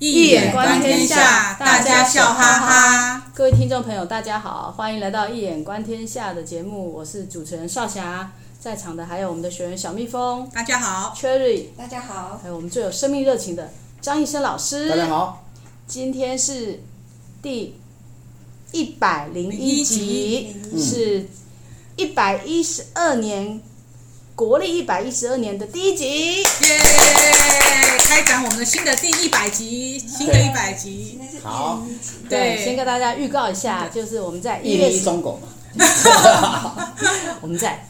易眼观天下，大家笑哈哈。各位听众朋友，大家好，欢迎来到《一眼观天下》的节目，我是主持人少霞。在场的还有我们的学员小蜜蜂，大家好；Cherry，大家好；还有我们最有生命热情的张医生老师，大家好。今天是第一百零一集，是一百一十二年。国历一百一十二年的第一集，耶！开展我们的新的第一百集，新的一百集。好，对，先跟大家预告一下，就是我们在一月一中狗嘛。我们在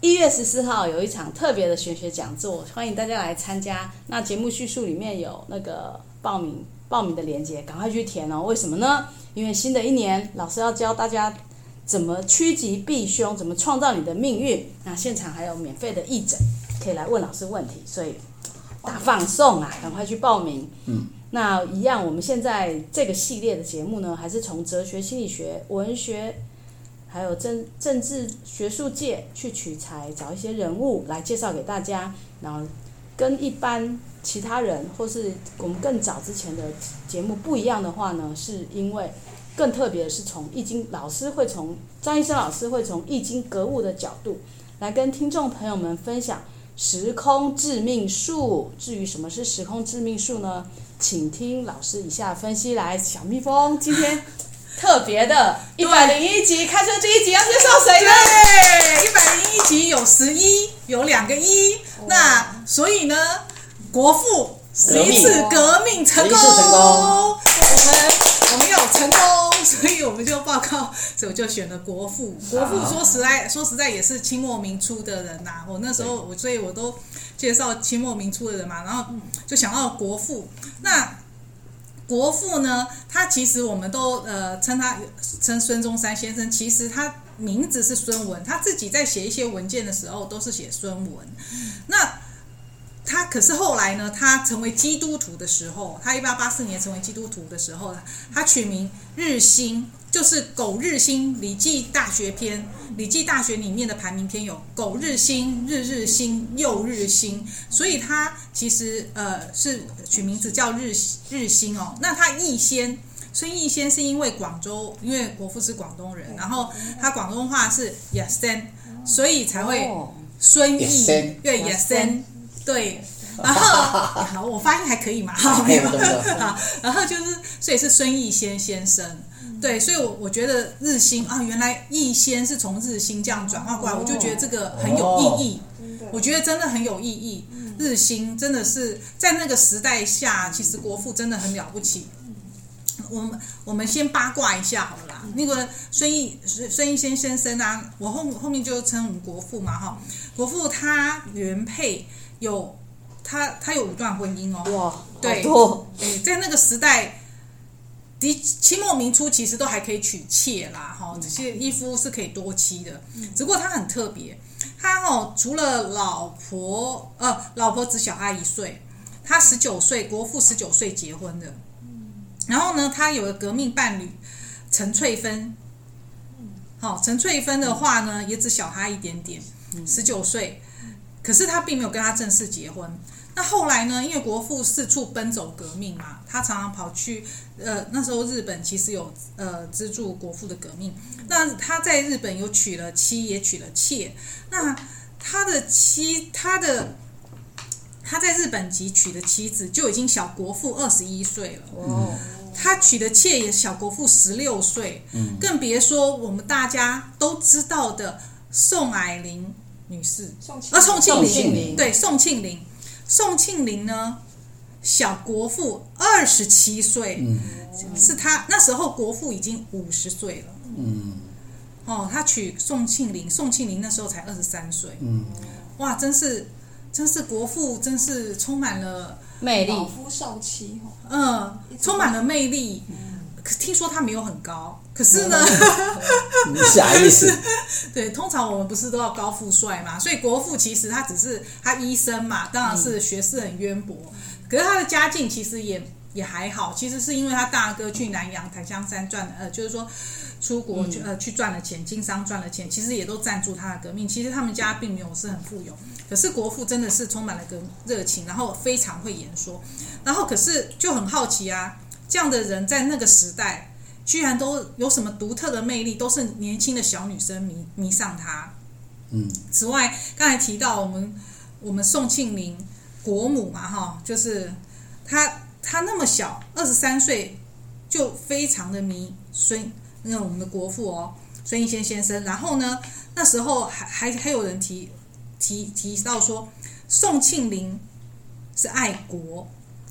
一月十四号有一场特别的玄学讲座，欢迎大家来参加。那节目叙述里面有那个报名报名的链接，赶快去填哦。为什么呢？因为新的一年，老师要教大家。怎么趋吉避凶？怎么创造你的命运？那现场还有免费的义诊，可以来问老师问题，所以大放送啊！赶快去报名。嗯，那一样，我们现在这个系列的节目呢，还是从哲学、心理学、文学，还有政政治学术界去取材，找一些人物来介绍给大家。然后跟一般其他人或是我们更早之前的节目不一样的话呢，是因为。更特别的是，从易经老师会从张医生老师会从易经格物的角度来跟听众朋友们分享时空致命术。至于什么是时空致命术呢？请听老师以下分析。来，小蜜蜂今天特别的一百零一集，开车第一集要介绍谁呢？对，一百零一集有十一，有两个一，那所以呢，国父十一次革命成功，我们。我们有成功，所以我们就报告，所以我就选了国父。国父说实在，说实在也是清末民初的人呐、啊。我那时候我，所以我都介绍清末民初的人嘛，然后就想到国父。那国父呢，他其实我们都呃称他称孙中山先生，其实他名字是孙文，他自己在写一些文件的时候都是写孙文。那他可是后来呢，他成为基督徒的时候，他一八八四年成为基督徒的时候，他取名日新，就是苟日新。《礼记大学篇》，《礼记大学》里面的排名篇有“苟日新，日日新，又日新”，所以他其实呃是取名字叫日日新哦。那他逸仙，孙逸仙是因为广州，因为国父是广东人，然后他广东话是也森，所以才会孙逸，对也森。对，然后好，我发音还可以嘛？好，没有 好，然后就是，所以是孙逸仙先生。对，所以我我觉得日新啊，原来逸仙是从日新这样转化过来，我就觉得这个很有意义。我觉得真的很有意义。日新真的是在那个时代下，其实国父真的很了不起。我们我们先八卦一下好了啦。那个孙逸孙孙逸仙先生啊，我后后面就称我们国父嘛哈。国父他原配。有他，他有五段婚姻哦。哇，对，多对，在那个时代，的清末明初其实都还可以娶妾啦，哈，这些一夫是可以多妻的。只不过他很特别，他哦，除了老婆，呃，老婆只小他一岁，他十九岁，国父十九岁结婚的。然后呢，他有个革命伴侣陈翠芬，好，陈翠芬的话呢，也只小他一点点，十九岁。可是他并没有跟他正式结婚。那后来呢？因为国父四处奔走革命嘛，他常常跑去。呃，那时候日本其实有呃资助国父的革命。那他在日本有娶了妻，也娶了妾。那他的妻，他的他在日本籍娶的妻子就已经小国父二十一岁了。哦。他娶的妾也小国父十六岁。嗯。更别说我们大家都知道的宋霭龄。女士，啊，宋庆龄，对，宋庆龄，宋庆龄呢，小国父二十七岁，嗯，是他那时候国父已经五十岁了，嗯，哦，他娶宋庆龄，宋庆龄那时候才二十三岁，嗯，哇，真是，真是国父，真是充满了魅力，老夫少妻，嗯，充满了魅力。可听说他没有很高，可是呢，啥 意思？对，通常我们不是都要高富帅嘛？所以国父其实他只是他医生嘛，当然是学识很渊博。可是他的家境其实也也还好，其实是因为他大哥去南洋檀香山赚，呃，就是说出国去、嗯、呃去赚了钱，经商赚了钱，其实也都赞助他的革命。其实他们家并没有是很富有，可是国父真的是充满了个热情，然后非常会演说，然后可是就很好奇啊，这样的人在那个时代居然都有什么独特的魅力，都是年轻的小女生迷迷上他。嗯，此外刚才提到我们我们宋庆龄国母嘛，哈，就是她她那么小，二十三岁。就非常的迷孙，那个我们的国父哦，孙逸仙先生。然后呢，那时候还还还有人提提提到说，宋庆龄是爱国，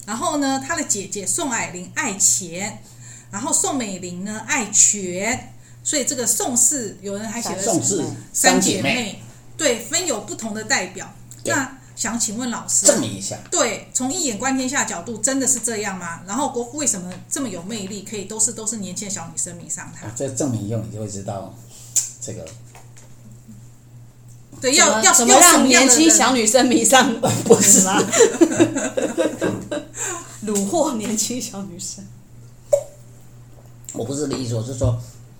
然后呢，他的姐姐宋霭龄爱钱，然后宋美龄呢爱权，所以这个宋氏有人还写了宋氏三姐妹，对，分有不同的代表。那想请问老师，证明一下，对，从一眼观天下角度，真的是这样吗？然后国父为什么这么有魅力，可以都是都是年轻的小女生迷上他？这证明以后你就会知道，这个对，要要怎么让年轻小女生迷上？不是吗？虏获年轻小女生？我不是的意思，我是说，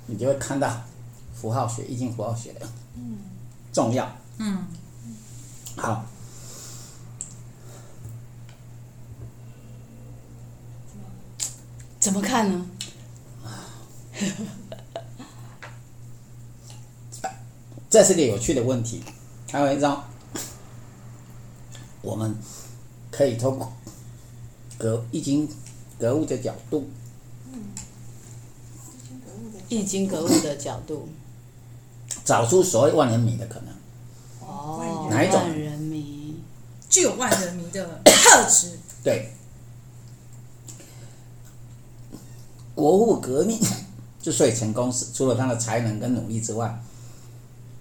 你就会看到符号学、易经符号学的重要。嗯，好。怎么看呢？这是个有趣的问题，还有一张，我们可以通过格易经格物的角度，易经格物的角度，找出所谓万人迷的可能。哦，哪一种？万人迷具有万人迷的特质。对。国父革命之所以成功，是除了他的才能跟努力之外，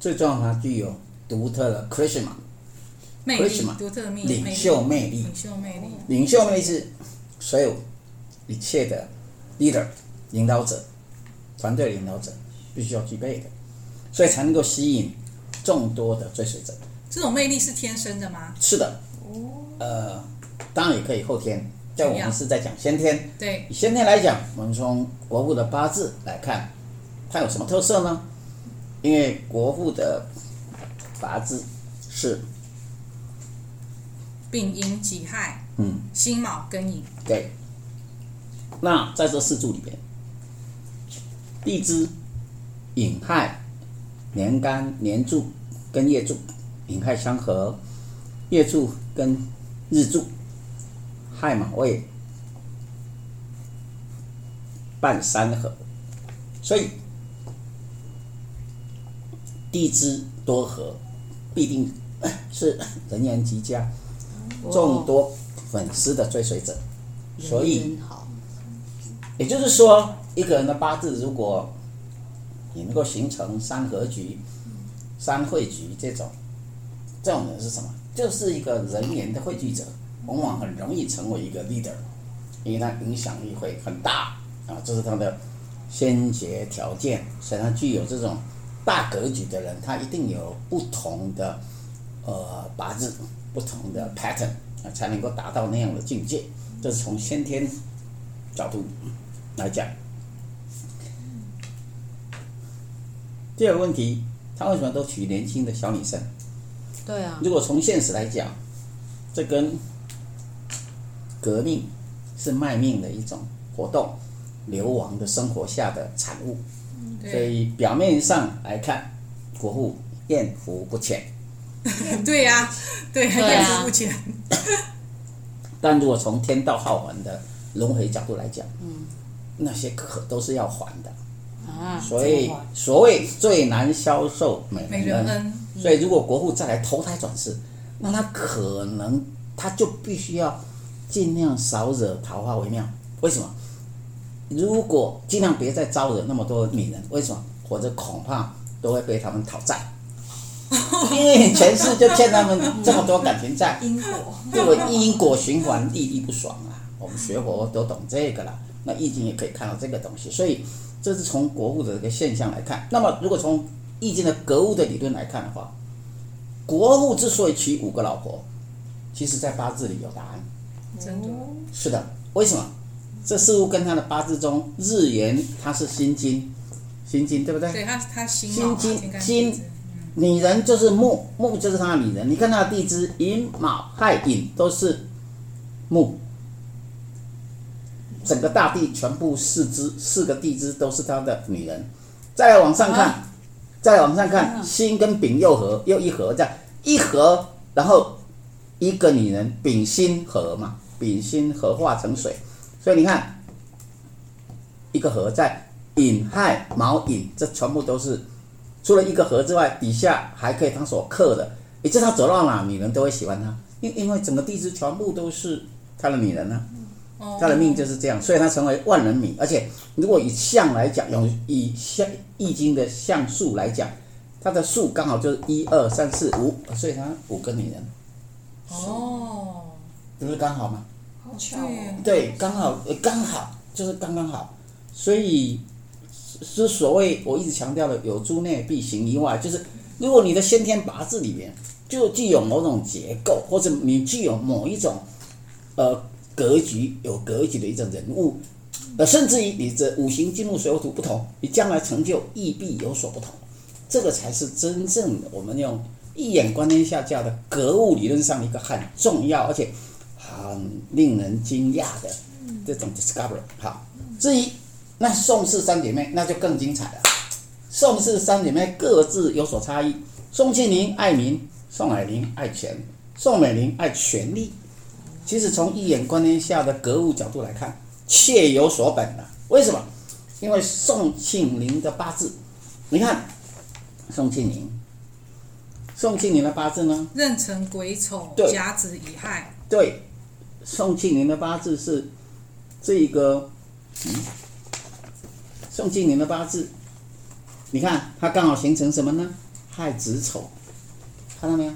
最重要它具有独特的 charisma，魅力，独特的魅力，领袖魅力，领袖魅力，领袖魅力是所有一切的 leader 领导者，团队领导者必须要具备的，所以才能够吸引众多的追随者。这种魅力是天生的吗？是的，呃，当然也可以后天。在我们是在讲先天，对，以先天来讲，我们从国父的八字来看，它有什么特色呢？因为国父的八字是丙寅己亥，嗯，辛卯庚寅，对。那在这四柱里边，地支寅亥年干年柱跟月柱寅亥相合，月柱跟日柱。亥卯未半三合，所以地支多合，必定是人缘极佳，众多粉丝的追随者。所以，也就是说，一个人的八字，如果你能够形成三合局、三会局这种，这种人是什么？就是一个人缘的汇聚者。往往很容易成为一个 leader，因为他影响力会很大啊，这是他的先决条件。所以他具有这种大格局的人，他一定有不同的呃八字、不同的 pattern 啊，才能够达到那样的境界。这是从先天角度来讲。第二个问题，他为什么都娶年轻的小女生？对啊。如果从现实来讲，这跟革命是卖命的一种活动，流亡的生活下的产物，所以表面上来看，国父艳福不浅。对呀、啊，对，艳福不浅。但如果从天道好还的轮回角度来讲，嗯，那些可都是要还的啊。所以所谓最难消受美人恩，所以如果国父再来投胎转世，那他可能他就必须要。尽量少惹桃花为妙。为什么？如果尽量别再招惹那么多女人，为什么？或者恐怕都会被他们讨债，因为前世就欠他们这么多感情债。因果，对不？因果循环，地地不爽啊！我们学佛都懂这个了。那易经也可以看到这个东西，所以这是从国物的这个现象来看。那么，如果从易经的格物的理论来看的话，国物之所以娶五个老婆，其实在八字里有答案。真的是的，为什么？这似乎跟他的八字中日元他是辛金，辛金对不对？对，他他辛辛金金金，女人就是木，木就是他的女人。你看他的地支寅卯亥寅都是木，整个大地全部四支四个地支都是他的女人。再往上看，啊、再往上看，辛跟丙又合，又一合，这样一合，然后一个女人丙辛合嘛，丙辛合化成水，所以你看一个合在寅亥卯寅，这全部都是除了一个合之外，底下还可以他所克的，也就是他走到哪，女人都会喜欢他，因因为整个地支全部都是他的女人呢、啊。他的命就是这样，所以他成为万人迷。而且，如果以相来讲，用以相易经的相数来讲，他的数刚好就是一二三四五，所以他五个女人。哦，不是刚好吗？对，刚好，刚好就是刚刚好。所以是所谓我一直强调的“有诸内必行一外”，就是如果你的先天八字里面就具有某种结构，或者你具有某一种呃。格局有格局的一种人物，呃，甚至于你这五行金木水火土不同，你将来成就亦必有所不同。这个才是真正的我们用一眼观天下架的格物理论上一个很重要而且很令人惊讶的这种 discovery。好，至于那宋氏三姐妹那就更精彩了。宋氏三姐妹各自有所差异。宋庆龄爱民，宋霭龄爱权，宋美龄爱权力。其实从一眼观天下的格物角度来看，确有所本的。为什么？因为宋庆龄的八字，你看，宋庆龄，宋庆龄的八字呢？壬辰癸丑甲子乙亥。对，宋庆龄的八字是这一个，嗯，宋庆龄的八字，你看它刚好形成什么呢？亥子丑，看到没有？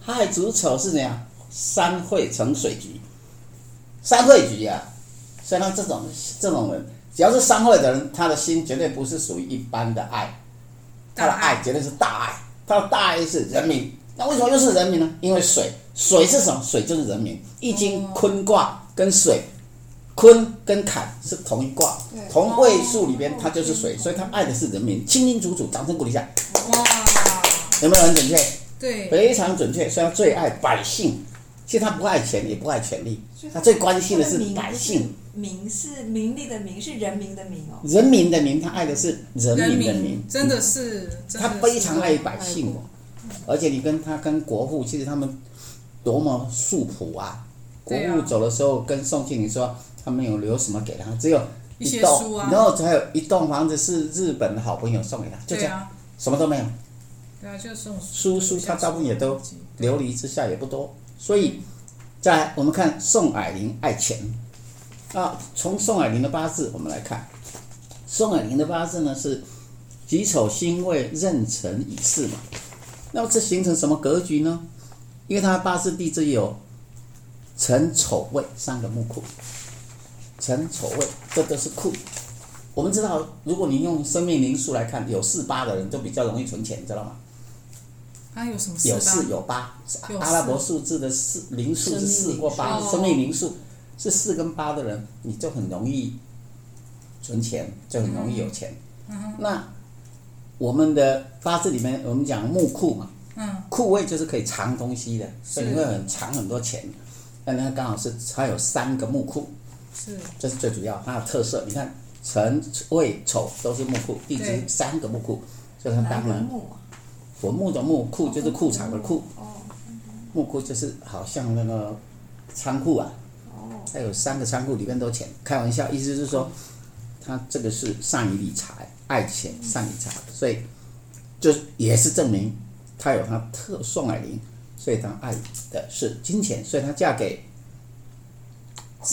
亥子丑是怎样？三会成水局，三会局啊，所以他这种这种人，只要是三会的人，他的心绝对不是属于一般的爱，他的爱绝对是大爱，他的大爱是人民。那为什么又是人民呢？因为水，水是什么？水就是人民。易经坤卦跟水，坤跟坎是同一卦，同位数里边它就是水，所以他爱的是人民，清清楚楚，掌声鼓励一下。哇，有没有很准确？对，非常准确。所以他最爱百姓。其实他不爱钱，也不爱权力，他最关心的是百姓。民是名利的民，是人民的民哦。人民的民，他爱的是人民的民，真的是。他非常爱百姓哦，而且你跟他跟国父，其实他们多么素朴啊！国父走的时候，跟宋庆龄说，他没有留什么给他，只有一栋，然后还有一栋房子是日本的好朋友送给他，就这样，什么都没有。对啊，就送书书，他大部分也都流离之下也不多。所以，在我们看宋霭龄爱钱啊，从宋霭龄的八字我们来看，宋霭龄的八字呢是己丑辛未壬辰乙巳嘛，那么这形成什么格局呢？因为他八字地支有辰丑未三个木库，辰丑未这都是库。我们知道，如果你用生命灵数来看，有四八的人就比较容易存钱，知道吗？它有什么？有四有八，阿拉伯数字的四灵数是四或八，生命灵数是四跟八的人，你就很容易存钱，就很容易有钱。嗯、那我们的八字里面，我们讲木库嘛，嗯，库位就是可以藏东西的，所以你会很藏很多钱。那它刚好是它有三个木库，是，这是最主要它的特色。你看辰未丑都是木库，地支三个木库，所以它当然。我木的木库就是库藏的库，木库就是好像那个仓库啊，它有三个仓库里面都钱。开玩笑，意思是说，他这个是善于理财，爱钱，善理财，所以就也是证明他有他特宋霭龄，所以他爱的是金钱，所以他嫁给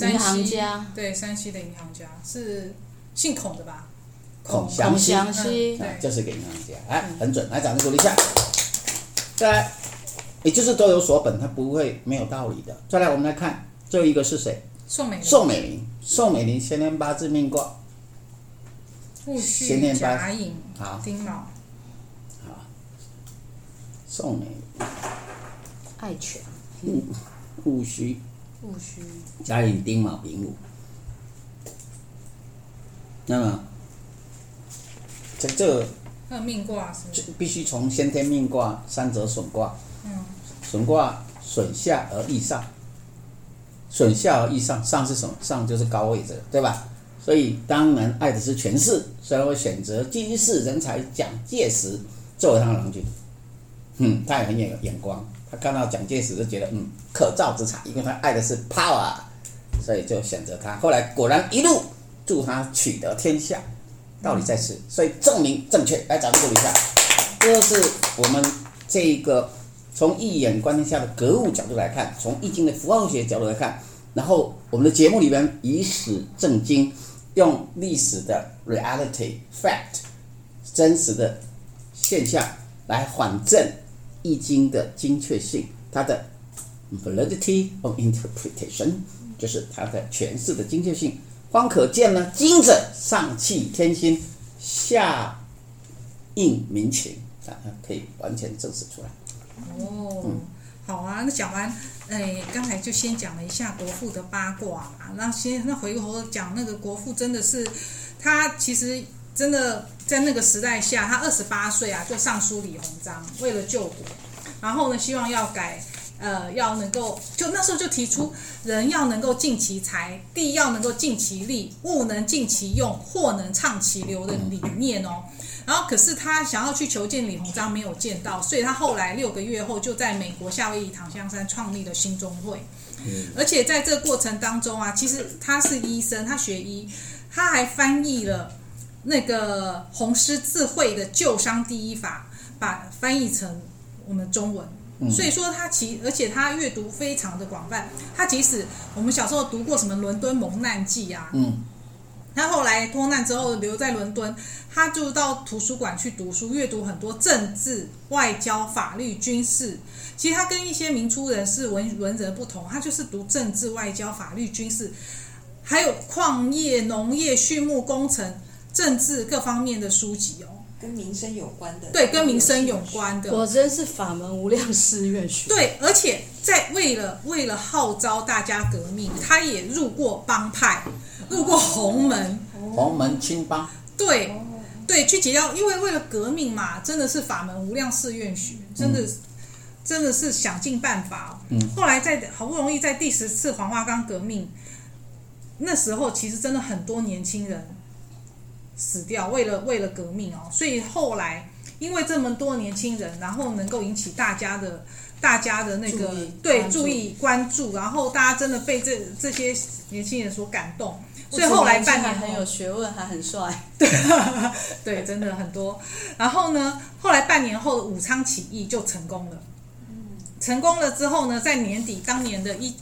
银行家，对，山西的银行家是姓孔的吧？孔祥熙，祥熙啊，就是给银行家，哎，很准，来掌声鼓励一下。再来，也就是都有所本，他不会没有道理的。再来，我们来看最后一个是谁？宋美龄。宋美龄，宋美龄，先天八字命卦。戊戌甲寅，好，丁卯。好，宋美龄，爱犬。戊戊戌。戊戌。甲寅丁卯丙午。那么。这这那命卦是必须从先天命卦三者损卦。嗯。损卦损下而益上，损下而益上，上是什么？上就是高位者，对吧？所以当然爱的是权势，所以会选择军事人才蒋介石作为他的郎君。嗯，他也很有眼光，他看到蒋介石就觉得嗯可造之材，因为他爱的是 power，所以就选择他。后来果然一路助他取得天下，道理在此，所以证明正确。来，掌声鼓励一下，这就是我们这个。从一眼观天下的格物角度来看，从易经的符号学角度来看，然后我们的节目里边以史证经，用历史的 reality fact 真实的现象来反证易经的精确性，它的 validity of interpretation 就是它的诠释的精确性。方可见呢，经者上契天心，下应民情啊，可以完全证实出来。哦，好啊，那讲完，哎，刚才就先讲了一下国父的八卦嘛，那先那回头讲那个国父真的是，他其实真的在那个时代下，他二十八岁啊就上书李鸿章，为了救国，然后呢希望要改，呃，要能够就那时候就提出人要能够尽其才，地要能够尽其力，物能尽其用，货能畅其流的理念哦。然后，可是他想要去求见李鸿章，没有见到，所以他后来六个月后就在美国夏威夷檀香山创立了兴中会。嗯，而且在这个过程当中啊，其实他是医生，他学医，他还翻译了那个红十字会的旧伤第一法，把翻译成我们中文。所以说他其而且他阅读非常的广泛，他即使我们小时候读过什么《伦敦蒙难记》啊，嗯。他后来脱难之后留在伦敦，他就到图书馆去读书，阅读很多政治、外交、法律、军事。其实他跟一些明初人士文文人不同，他就是读政治、外交、法律、军事，还有矿业、农业、畜牧工程、政治各方面的书籍哦，跟民生有关的。对，跟民生有关的。果真是法门无量誓愿学。对，而且在为了为了号召大家革命，他也入过帮派。入过洪门，洪门青帮，对，对，去解掉，因为为了革命嘛，真的是法门无量誓愿学，真的，嗯、真的是想尽办法。嗯，后来在好不容易在第十次黄花岗革命，那时候其实真的很多年轻人死掉，为了为了革命哦，所以后来因为这么多年轻人，然后能够引起大家的。大家的那个注对注意关注，然后大家真的被这这些年轻人所感动，所以后来半年很有学问，还很帅，对对，真的很多。然后呢，后来半年后武昌起义就成功了，成功了之后呢，在年底当年的一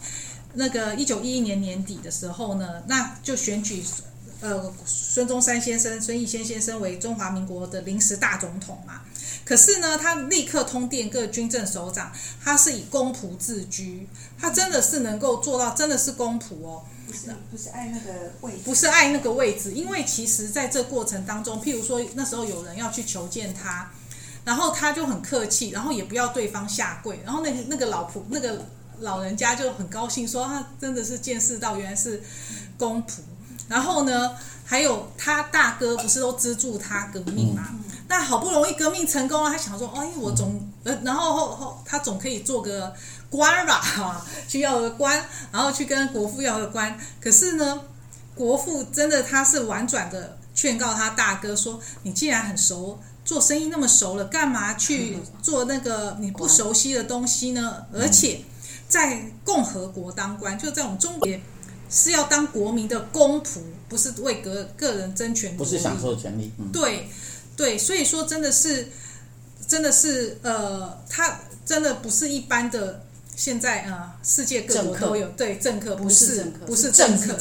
那个一九一一年年底的时候呢，那就选举呃孙中山先生孙逸仙先生为中华民国的临时大总统嘛。可是呢，他立刻通电各军政首长，他是以公仆自居，他真的是能够做到，真的是公仆哦，不是不是爱那个位置，不是爱那个位置，因为其实在这过程当中，譬如说那时候有人要去求见他，然后他就很客气，然后也不要对方下跪，然后那个那个老仆那个老人家就很高兴，说他真的是见识到原来是公仆，然后呢，还有他大哥不是都资助他革命吗？嗯那好不容易革命成功了，他想说：“哎，我总……呃，然后后后他总可以做个官吧，哈，去要个官，然后去跟国父要个官。可是呢，国父真的他是婉转的劝告他大哥说：‘你既然很熟，做生意那么熟了，干嘛去做那个你不熟悉的东西呢？而且在共和国当官，就在我们中国是要当国民的公仆，不是为个个人争权，不是享受权利。嗯、对。”对，所以说真的是，真的是，呃，他真的不是一般的。现在呃，世界各国都有对政客，不是不是政客，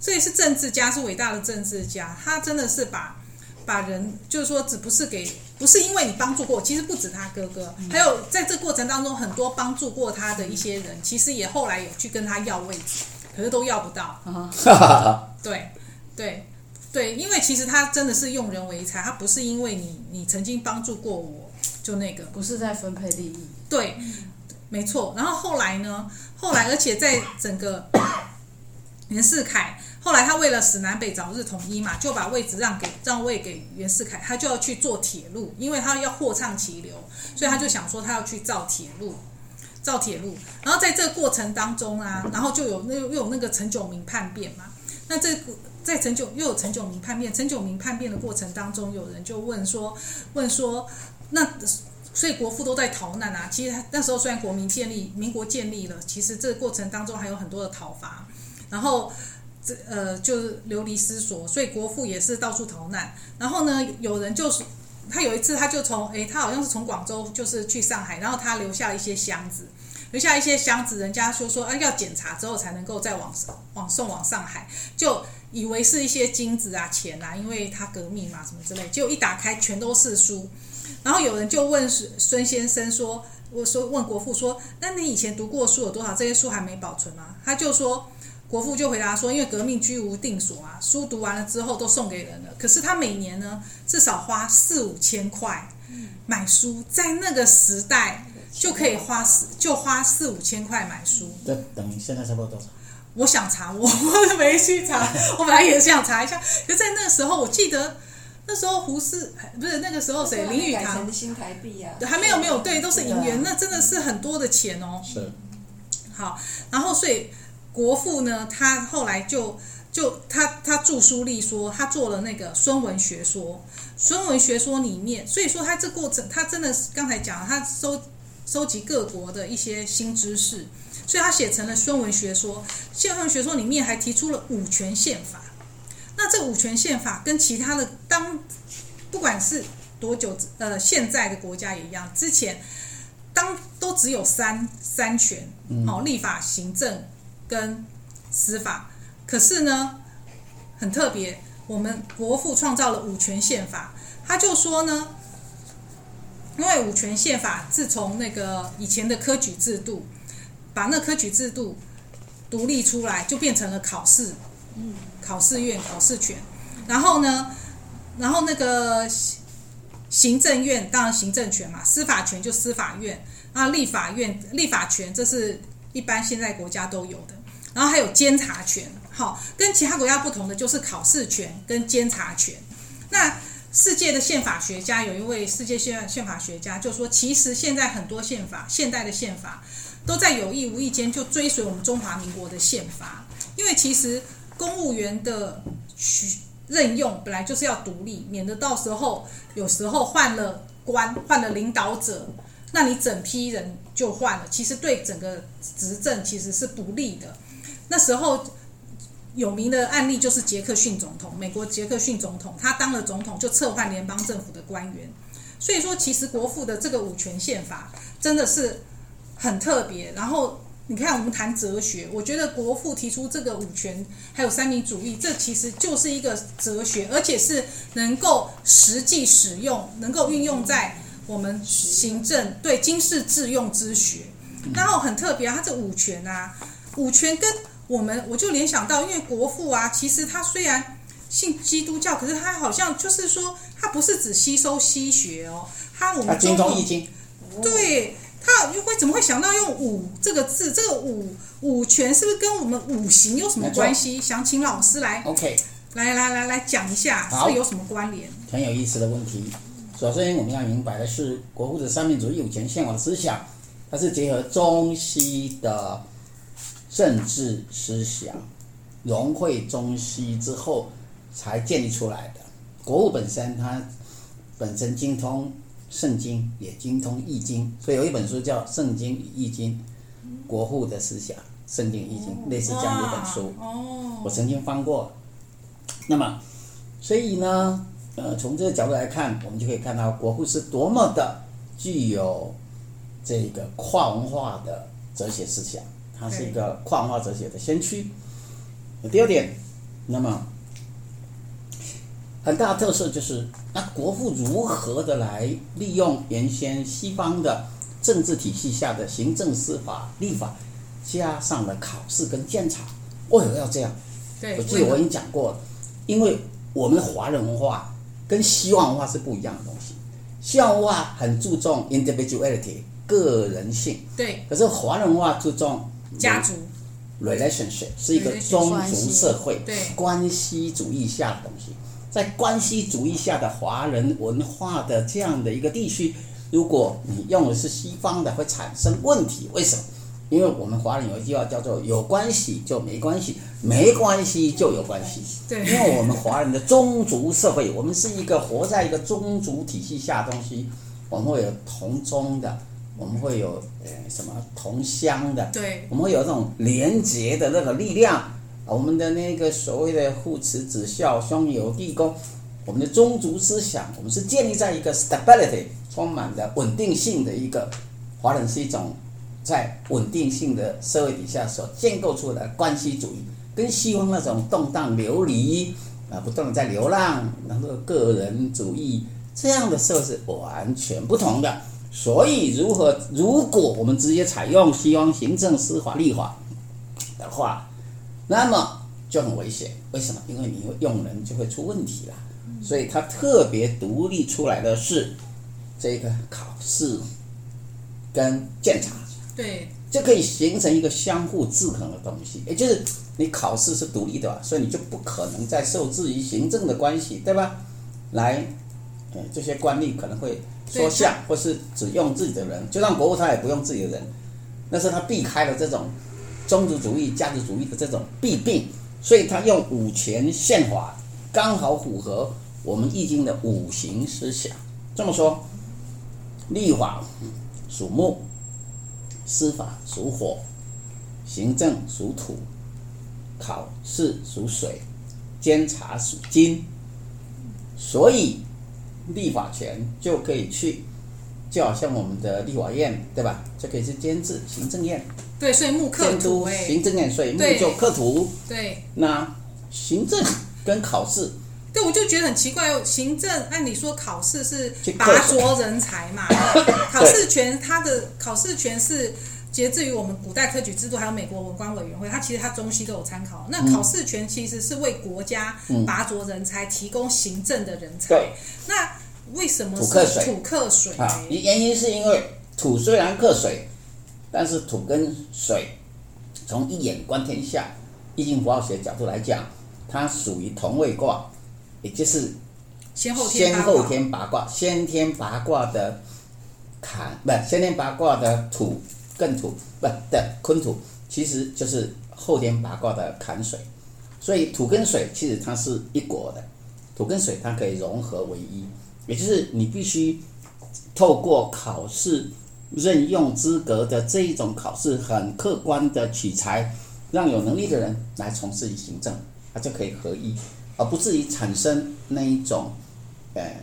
所以是政治家，是伟大的政治家。他真的是把把人，就是说，只不是给，不是因为你帮助过，其实不止他哥哥，还有在这过程当中，很多帮助过他的一些人，其实也后来有去跟他要位置，可是都要不到。对对。对，因为其实他真的是用人为才，他不是因为你你曾经帮助过我就那个，不是在分配利益。对，没错。然后后来呢？后来，而且在整个 袁世凯后来他为了使南北早日统一嘛，就把位置让给让位给袁世凯，他就要去做铁路，因为他要货畅其流，所以他就想说他要去造铁路，造铁路。然后在这个过程当中啊，然后就有那又有那个陈炯明叛变嘛。那这个在陈炯又有陈炯明叛变，陈炯明叛变的过程当中，有人就问说问说那。所以国父都在逃难啊！其实他那时候虽然国民建立、民国建立了，其实这个过程当中还有很多的讨伐，然后这呃就是流离失所，所以国父也是到处逃难。然后呢，有人就是他有一次他就从诶，他好像是从广州就是去上海，然后他留下了一些箱子，留下一些箱子，人家说说啊要检查之后才能够再往往送往上海，就以为是一些金子啊钱啊，因为他革命嘛什么之类，结果一打开全都是书。然后有人就问孙先生说：“我说问国父说，那你以前读过书有多少？这些书还没保存吗？”他就说，国父就回答说：“因为革命居无定所啊，书读完了之后都送给人了。可是他每年呢，至少花四五千块买书，在那个时代就可以花四就花四五千块买书。这等于现在差不多多少？我想查，我我没去查，我本来也是想查一下。可是在那个时候，我记得。”那时候胡适不是那个时候谁林语堂新台币啊，还没有没有对，都是银元，那真的是很多的钱哦。是，好，然后所以国父呢，他后来就就他他著书立说，他做了那个孙文学说，孙文学说里面，所以说他这过程，他真的是刚才讲，他收收集各国的一些新知识，所以他写成了孙文学说。孙文学说里面还提出了五权宪法。那这五权宪法跟其他的当，不管是多久，呃，现在的国家也一样，之前当都只有三三权，哦，立法、行政跟司法。可是呢，很特别，我们国父创造了五权宪法，他就说呢，因为五权宪法自从那个以前的科举制度，把那科举制度独立出来，就变成了考试。嗯。考试院考试权，然后呢，然后那个行政院当然行政权嘛，司法权就司法院啊，立法院立法权这是一般现在国家都有的，然后还有监察权，好，跟其他国家不同的就是考试权跟监察权。那世界的宪法学家有一位世界宪宪法学家就说，其实现在很多宪法现代的宪法都在有意无意间就追随我们中华民国的宪法，因为其实。公务员的任用本来就是要独立，免得到时候有时候换了官，换了领导者，那你整批人就换了，其实对整个执政其实是不利的。那时候有名的案例就是杰克逊总统，美国杰克逊总统，他当了总统就撤换联邦政府的官员，所以说其实国父的这个五权宪法真的是很特别，然后。你看，我们谈哲学，我觉得国父提出这个五权还有三民主义，这其实就是一个哲学，而且是能够实际使用、能够运用在我们行政对经世致用之学。然后很特别啊，他这五权啊，五权跟我们我就联想到，因为国父啊，其实他虽然信基督教，可是他好像就是说，他不是只吸收西学哦，他我们精通易经，对。他又会怎么会想到用五这个字？这个五五权是不是跟我们五行有什么关系？想请老师来，OK，来来来来讲一下，是有什么关联？很有意思的问题。首先，我们要明白的是，国父的三民主义五权宪法的思想，它是结合中西的政治思想，融汇中西之后才建立出来的。国务本身，它本身精通。圣经也精通易经，所以有一本书叫《圣经与易经》，国父的思想，《圣经易经》类似这样的一本书。哦，我曾经翻过。那么，所以呢，呃，从这个角度来看，我们就可以看到国父是多么的具有这个跨文化的哲学思想，他是一个跨文化哲学的先驱。第二点，那么。很大的特色就是，那国父如何的来利用原先西方的政治体系下的行政、司法、立法，加上了考试跟监察，为什么要这样？对，我记得我已经讲过了，因为我们华人文化跟西方文化是不一样的东西。西方文化很注重 individuality 个人性，对，可是华人文化注重家族，relationship，是一个宗族社会对关系主义下的东西。在关系主义下的华人文化的这样的一个地区，如果你用的是西方的，会产生问题。为什么？因为我们华人有一句话叫做“有关系就没关系，没关系就有关系”。对，因为我们华人的宗族社会，我们是一个活在一个宗族体系下的东西，我们会有同宗的，我们会有呃什么同乡的，对，我们会有这种连结的那个力量。我们的那个所谓的父慈子孝、兄友弟恭，我们的宗族思想，我们是建立在一个 stability 充满的稳定性的一个华人是一种在稳定性的社会底下所建构出来的关系主义，跟西方那种动荡流离啊，不断的在流浪，然后个人主义这样的社会是完全不同的。所以，如何如果我们直接采用西方行政、司法、立法的话，那么就很危险，为什么？因为你用人就会出问题了。所以他特别独立出来的是这个考试跟检查，对，就可以形成一个相互制衡的东西。也就是你考试是独立的，所以你就不可能再受制于行政的关系，对吧？来，呃，这些官吏可能会说相，或是只用自己的人，就算国务他也不用自己的人，那是他避开了这种。宗族主义、家族主义的这种弊病，所以他用五权宪法刚好符合我们易经的五行思想。这么说，立法属木，司法属火，行政属土，考试属水，监察属金。所以立法权就可以去，就好像我们的立法院，对吧？就可以去监制行政院。对，所以木克土哎，行政院，所以木就刻图。对，那行政跟考试，对，我就觉得很奇怪哦。行政按理说考试是拔擢人才嘛，考试权它的考试权是节制于我们古代科举制度，还有美国文官委员会，它其实它中西都有参考。那考试权其实是为国家拔擢人才，提供行政的人才。对，那为什么是土克水？土克水啊，原因是因为土虽然克水。但是土跟水，从一眼观天下，易经符号学角度来讲，它属于同位卦，也就是先后先后天八卦，先天八卦的坎，不，先天八卦的土艮土，不的坤土，其实就是后天八卦的坎水，所以土跟水其实它是一国的，土跟水它可以融合为一，也就是你必须透过考试。任用资格的这一种考试，很客观的取材，让有能力的人来从事行政，他就可以合一，而不至于产生那一种，呃，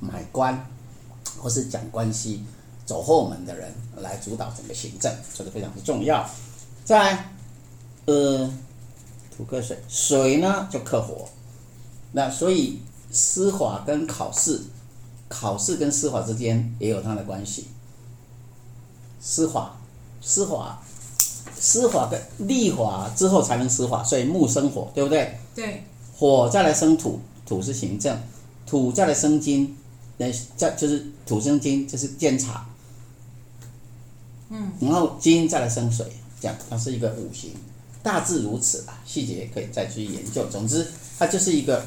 买官或是讲关系、走后门的人来主导整个行政，这个非常的重要。再来，呃，土克水，水呢就克火，那所以司法跟考试。考试跟司法之间也有它的关系。司法、司法、司法跟立法之后才能司法，所以木生火，对不对？对。火再来生土，土是行政，土再来生金，那再就是土生金，就是监察。嗯。然后金再来生水，这样它是一个五行，大致如此吧。细节可以再去研究。总之，它就是一个。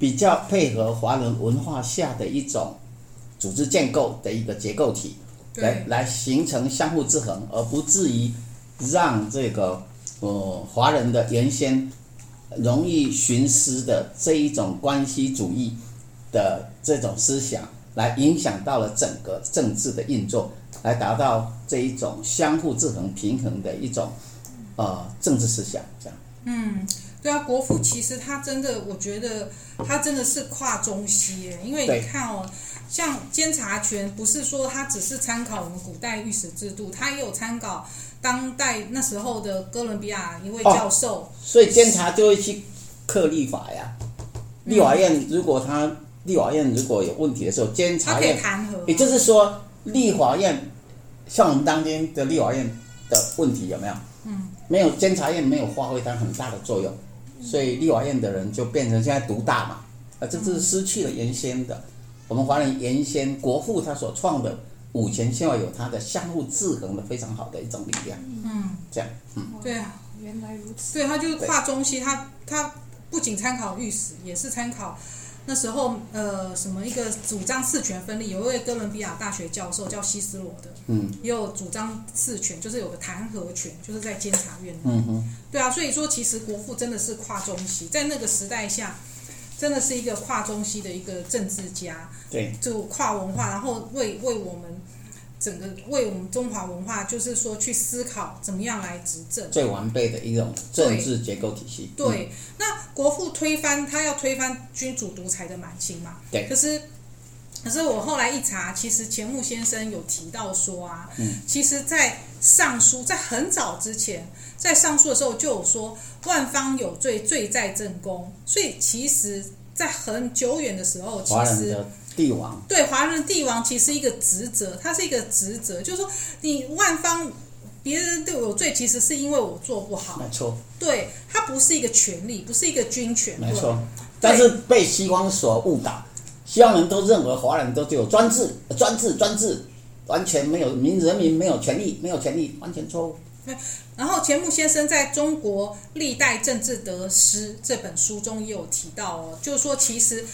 比较配合华人文化下的一种组织建构的一个结构体，来来形成相互制衡，而不至于让这个呃华人的原先容易徇私的这一种关系主义的这种思想，来影响到了整个政治的运作，来达到这一种相互制衡平衡的一种呃政治思想，这样。嗯。对啊，国父其实他真的，我觉得他真的是跨中西耶。因为你看哦，像监察权，不是说它只是参考我们古代御史制度，它也有参考当代那时候的哥伦比亚一位教授。哦、所以监察就会去克立法呀。立法院如果他立法院如果有问题的时候，监察院弹劾。也就是说，立法院像我们当今的立法院的问题有没有？嗯，没有监察院没有发挥它很大的作用。所以立法院的人就变成现在独大嘛，啊，这是失去了原先的我们华人原先国父他所创的五权就要有它的相互制衡的非常好的一种力量。嗯，这样，嗯，对啊，原来如此。对，他就是跨中西，他他不仅参考御史，也是参考那时候呃什么一个主张四权分立，有一位哥伦比亚大学教授叫西斯罗的，嗯，也有主张四权，就是有个弹劾权，就是在监察院。嗯哼，对啊，所以说其实国父真的是跨中西，在那个时代下，真的是一个跨中西的一个政治家。对，就跨文化，然后为为我们整个为我们中华文化，就是说去思考怎么样来执政，最完备的一种政治结构体系。对，那国父推翻他要推翻君主独裁的满清嘛？对。可是，可是我后来一查，其实钱穆先生有提到说啊，嗯，其实，在上书在很早之前，在上书的时候就有说万方有罪，罪在正宫，所以其实，在很久远的时候，其实。帝王对华人帝王其实一个职责，他是一个职责，就是说你万方别人对我有罪，其实是因为我做不好。没错，对他不是一个权利，不是一个军权。没错，但是被西方所误导，西方人都认为华人都只有专制、专制、专制，完全没有民人民没有权利，没有权利，完全错误。然后钱穆先生在中国历代政治得失这本书中也有提到哦，就是说其实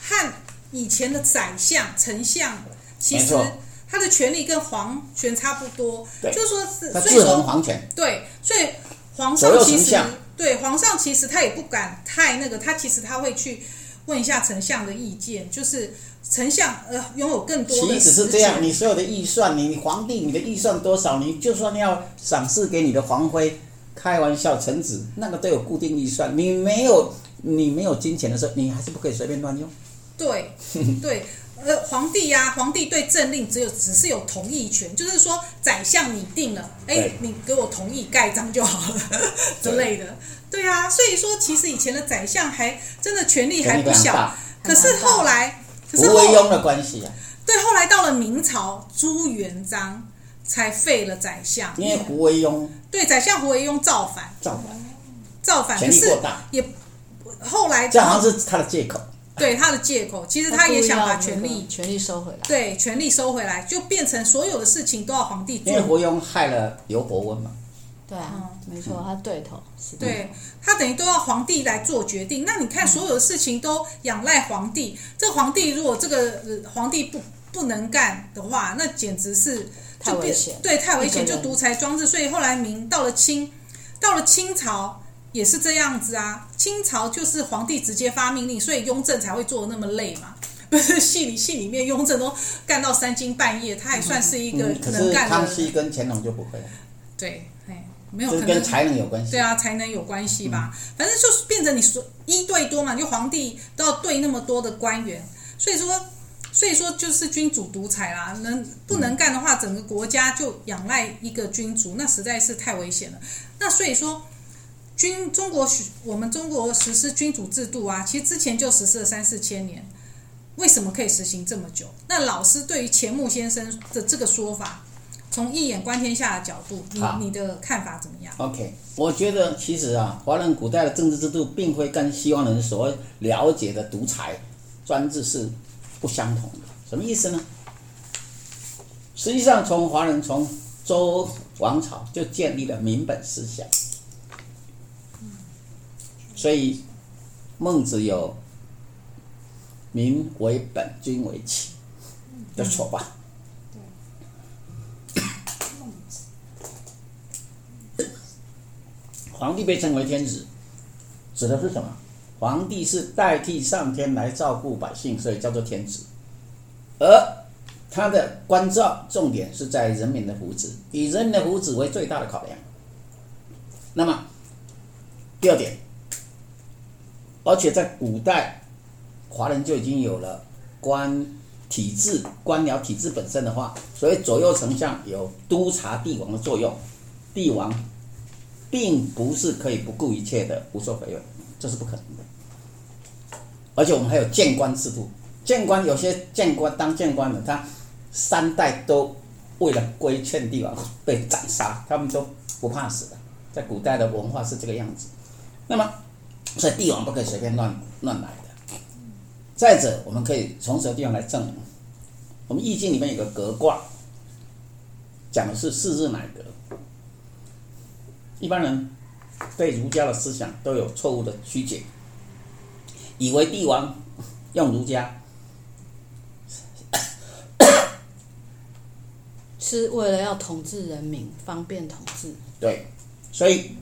汉。以前的宰相、丞相，其实他的权力跟皇权差不多，就是说是，所以说皇权对，所以皇上其实对皇上其实他也不敢太那个，他其实他会去问一下丞相的意见，就是丞相呃拥有更多的。其实是这样，你所有的预算，你皇帝你的预算多少，你就算要赏赐给你的皇妃，开玩笑，臣子那个都有固定预算，你没有你没有金钱的时候，你还是不可以随便乱用。对，对，呃，皇帝呀、啊，皇帝对政令只有只是有同意权，就是说宰相你定了，哎，你给我同意盖章就好了之类的。对呀、啊，所以说其实以前的宰相还真的权力还不小，可是后来，可是胡惟庸的关系啊，对，后来到了明朝朱元璋才废了宰相，因为胡惟庸对宰相胡惟庸造反，造反，造反，权力过大，也后来这好像是他的借口。对他的借口，其实他也想把权力权力收回来。对，权力收回来，就变成所有的事情都要皇帝做。因为胡庸害了刘伯温嘛。对啊，嗯、没错，他对头。是对他等于都要皇帝来做决定。那你看，所有的事情都仰赖皇帝。嗯、这皇帝如果这个、呃、皇帝不不能干的话，那简直是太危险。对，太危险，就独裁专制。所以后来明到了清，到了清朝。也是这样子啊，清朝就是皇帝直接发命令，所以雍正才会做的那么累嘛。不是戏里戏里面，雍正都干到三更半夜，他也算是一个能干的。康熙跟乾隆就不会。对，哎，没有，跟才能有关系。对啊，才能有关系吧。反正就是变成你说一对多嘛，就皇帝都要对那么多的官员，所以说，所以说就是君主独裁啦。能不能干的话，整个国家就仰赖一个君主，那实在是太危险了。那所以说。君中国我们中国实施君主制度啊，其实之前就实施了三四千年，为什么可以实行这么久？那老师对于钱穆先生的这个说法，从一眼观天下的角度，你你的看法怎么样？OK，我觉得其实啊，华人古代的政治制度并非跟西方人所了解的独裁专制是不相同的。什么意思呢？实际上，从华人从周王朝就建立了民本思想。所以，孟子有“民为本，君为器”的说法。皇帝被称为天子，指的是什么？皇帝是代替上天来照顾百姓，所以叫做天子。而他的关照重点是在人民的福祉，以人民的福祉为最大的考量。那么，第二点。而且在古代，华人就已经有了官体制、官僚体制本身的话，所以左右丞相有督察帝王的作用。帝王并不是可以不顾一切的胡作非为，这是不可能的。而且我们还有谏官制度，谏官有些谏官当谏官的，他三代都为了规劝帝王被斩杀，他们都不怕死的。在古代的文化是这个样子。那么。所以帝王不可以随便乱乱来的。再者，我们可以从什么地方来证明？我们易经里面有个革卦，讲的是四日乃革。一般人对儒家的思想都有错误的曲解，以为帝王用儒家是为了要统治人民，方便统治。对，所以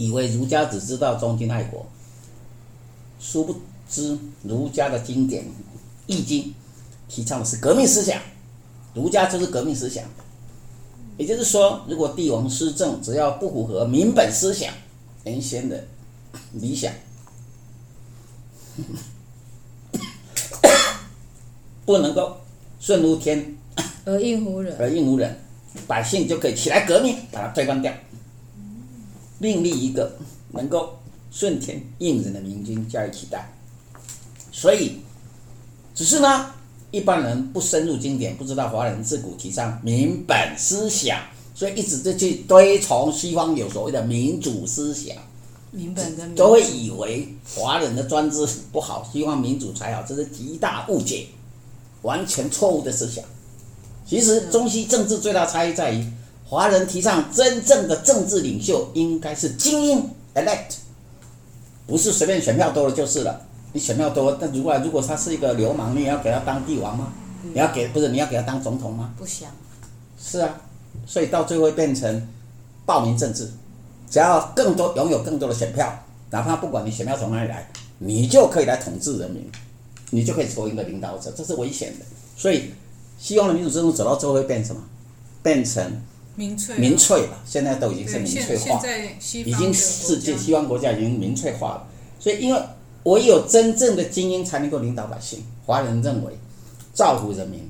以为儒家只知道忠君爱国，殊不知儒家的经典《易经》提倡的是革命思想，儒家就是革命思想。也就是说，如果帝王施政，只要不符合民本思想原先的理想，不能够顺乎天而应乎人，而应乎人，百姓就可以起来革命，把它推翻掉，另立一个能够顺天应人的明君加以取代。所以，只是呢。一般人不深入经典，不知道华人自古提倡民本思想，所以一直就去推崇西方有所谓的民主思想。民本跟民主都会以为华人的专制不好，西方民主才好，这是极大误解，完全错误的思想。其实中西政治最大差异在于，华人提倡真正的政治领袖应该是精英 elect，不是随便选票多了就是了。你选票多，但如果如果他是一个流氓，你也要给他当帝王吗？嗯、你要给不是你要给他当总统吗？不想。是啊，所以到最后会变成暴民政治。只要更多拥有更多的选票，哪怕不管你选票从哪里来，你就可以来统治人民，你就可以成为一个领导者，这是危险的。所以，西方的民主制度走到最后会变什么？变成民粹。民粹了，现在都已经是民粹化，已经世界西方国家已经民粹化了。所以，因为唯有真正的精英才能够领导百姓。华人认为，造福人民，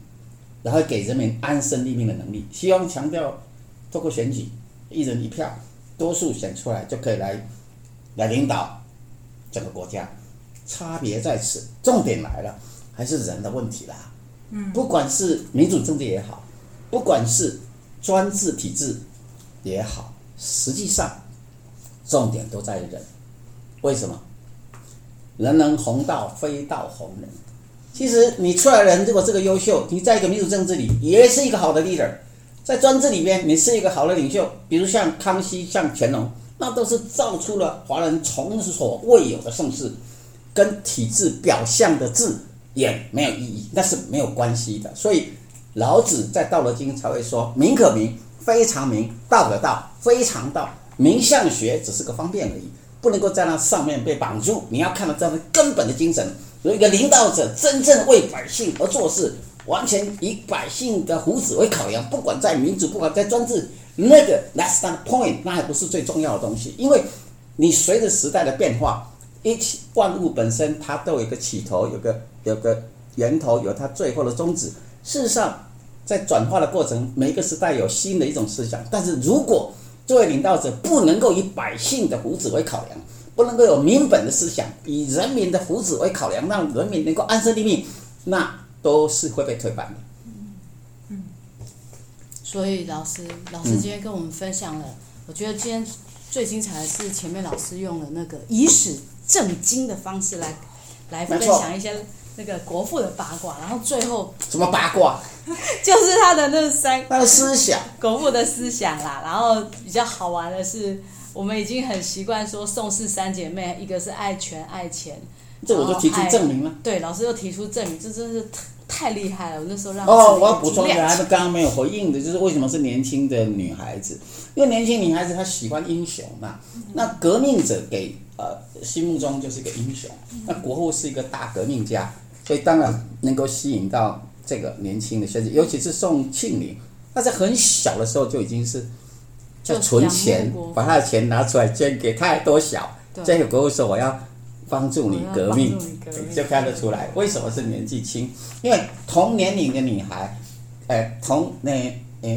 然后给人民安身立命的能力。西方强调，透过选举，一人一票，多数选出来就可以来，来领导整个国家。差别在此，重点来了，还是人的问题啦。嗯，不管是民主政治也好，不管是专制体制也好，实际上重点都在人。为什么？人人弘道，非道弘人。其实你出来人，如果这个优秀，你在一个民主政治里也是一个好的 leader。在专制里面，你是一个好的领袖，比如像康熙、像乾隆，那都是造出了华人从所未有的盛世。跟体制表象的字也没有意义，那是没有关系的。所以老子在《道德经》才会说：“名可名，非常名；道可道，非常道。名相学只是个方便而已。”不能够在那上面被绑住，你要看到这样的根本的精神。有一个领导者真正为百姓而做事，完全以百姓的福祉为考量，不管在民主，不管在专制，那个 that's not the point，那还不是最重要的东西。因为你随着时代的变化，一切万物本身它都有一个起头，有个有个源头，有它最后的终止。事实上，在转化的过程，每一个时代有新的一种思想，但是如果作为领导者，不能够以百姓的福祉为考量，不能够有民本的思想，以人民的福祉为考量，让人民能够安身立命，那都是会被推翻的。嗯，所以老师，老师今天跟我们分享了，嗯、我觉得今天最精彩的是前面老师用了那个以史证今的方式来来分享一些。那个国父的八卦，然后最后什么八卦？就是他的那三他的思想，国父的思想啦。然后比较好玩的是，我们已经很习惯说宋氏三姐妹，一个是爱权爱钱，这我就提出证明了。对，老师又提出证明，这真是太厉害了。我那时候让哦，我要补充一下，他们刚刚没有回应的，就是为什么是年轻的女孩子？因为年轻女孩子她喜欢英雄嘛。那革命者给呃心目中就是一个英雄，那国父是一个大革命家。所以当然能够吸引到这个年轻的学子，尤其是宋庆龄，他在很小的时候就已经是就存钱，把他的钱拿出来捐给他还多小，捐给国父说我要帮助你革命，就看得出来为什么是年纪轻，因为同年龄的女孩，呃，同那呃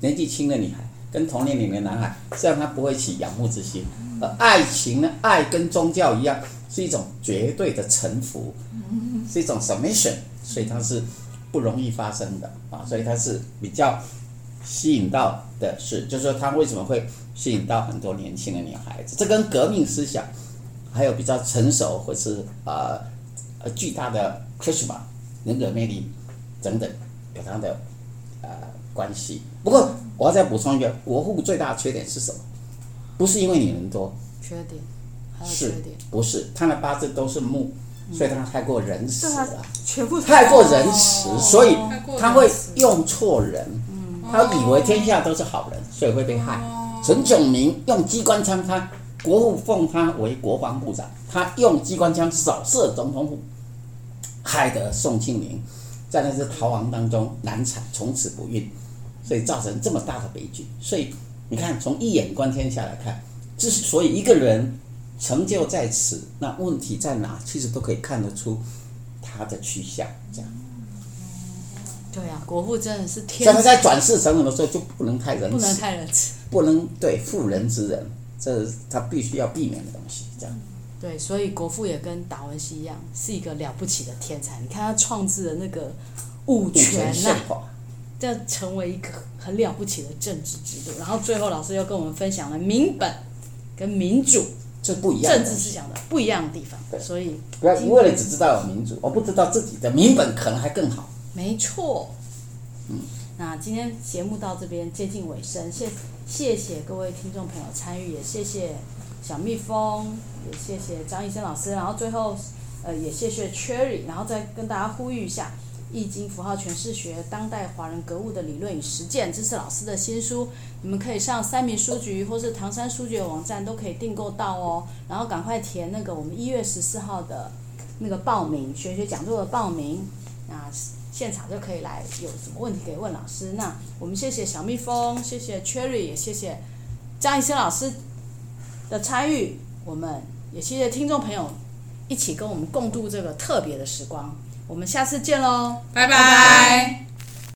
年纪轻的女孩跟同年龄的男孩，这样他不会起仰慕之心，而爱情呢，爱跟宗教一样。是一种绝对的臣服，是一种 submission，所以它是不容易发生的啊，所以它是比较吸引到的是，就是说它为什么会吸引到很多年轻的女孩子？这跟革命思想，还有比较成熟或是啊呃巨大的 charisma 人格魅力等等有它的呃关系。不过我要再补充一个，国父最大的缺点是什么？不是因为你人多，缺点，还有缺点，不是他的八字都是木，嗯、所以他太过仁慈了，全部太过仁慈，哦、所以他会用错人，嗯、他以为天下都是好人，所以会被害。陈炯明用机关枪，他国父奉他为国防部长，他用机关枪扫射总统府，害得宋庆龄在那次逃亡当中难产，从此不孕，所以造成这么大的悲剧。所以你看，从一眼观天下来看，之所以一个人成就在此，那问题在哪？其实都可以看得出他的去向。这样。对啊，国父真的是天。像他在转世成人的时候就不能太仁慈，不能太仁慈，不能对妇人之仁，这是他必须要避免的东西。这样。对，所以国父也跟达文西一样，是一个了不起的天才。你看他创制的那个五权呐，这成为一个很了不起的政治制度。然后最后老师又跟我们分享了民本跟民主，这不一样，政治思想的不一样的地方。对，所以不要一味的只知道有民主，我不知道自己的民本可能还更好。没错。嗯，那今天节目到这边接近尾声，谢谢谢各位听众朋友参与，也谢谢。小蜜蜂，也谢谢张医生老师，然后最后，呃，也谢谢 Cherry，然后再跟大家呼吁一下，《易经符号诠释学：当代华人格物的理论与实践》，这是老师的新书，你们可以上三民书局或是唐山书局的网站都可以订购到哦。然后赶快填那个我们一月十四号的那个报名，学学讲座的报名，那现场就可以来，有什么问题可以问老师。那我们谢谢小蜜蜂，谢谢 Cherry，也谢谢张医生老师。的参与，我们也谢谢听众朋友一起跟我们共度这个特别的时光。我们下次见喽，拜拜。拜拜。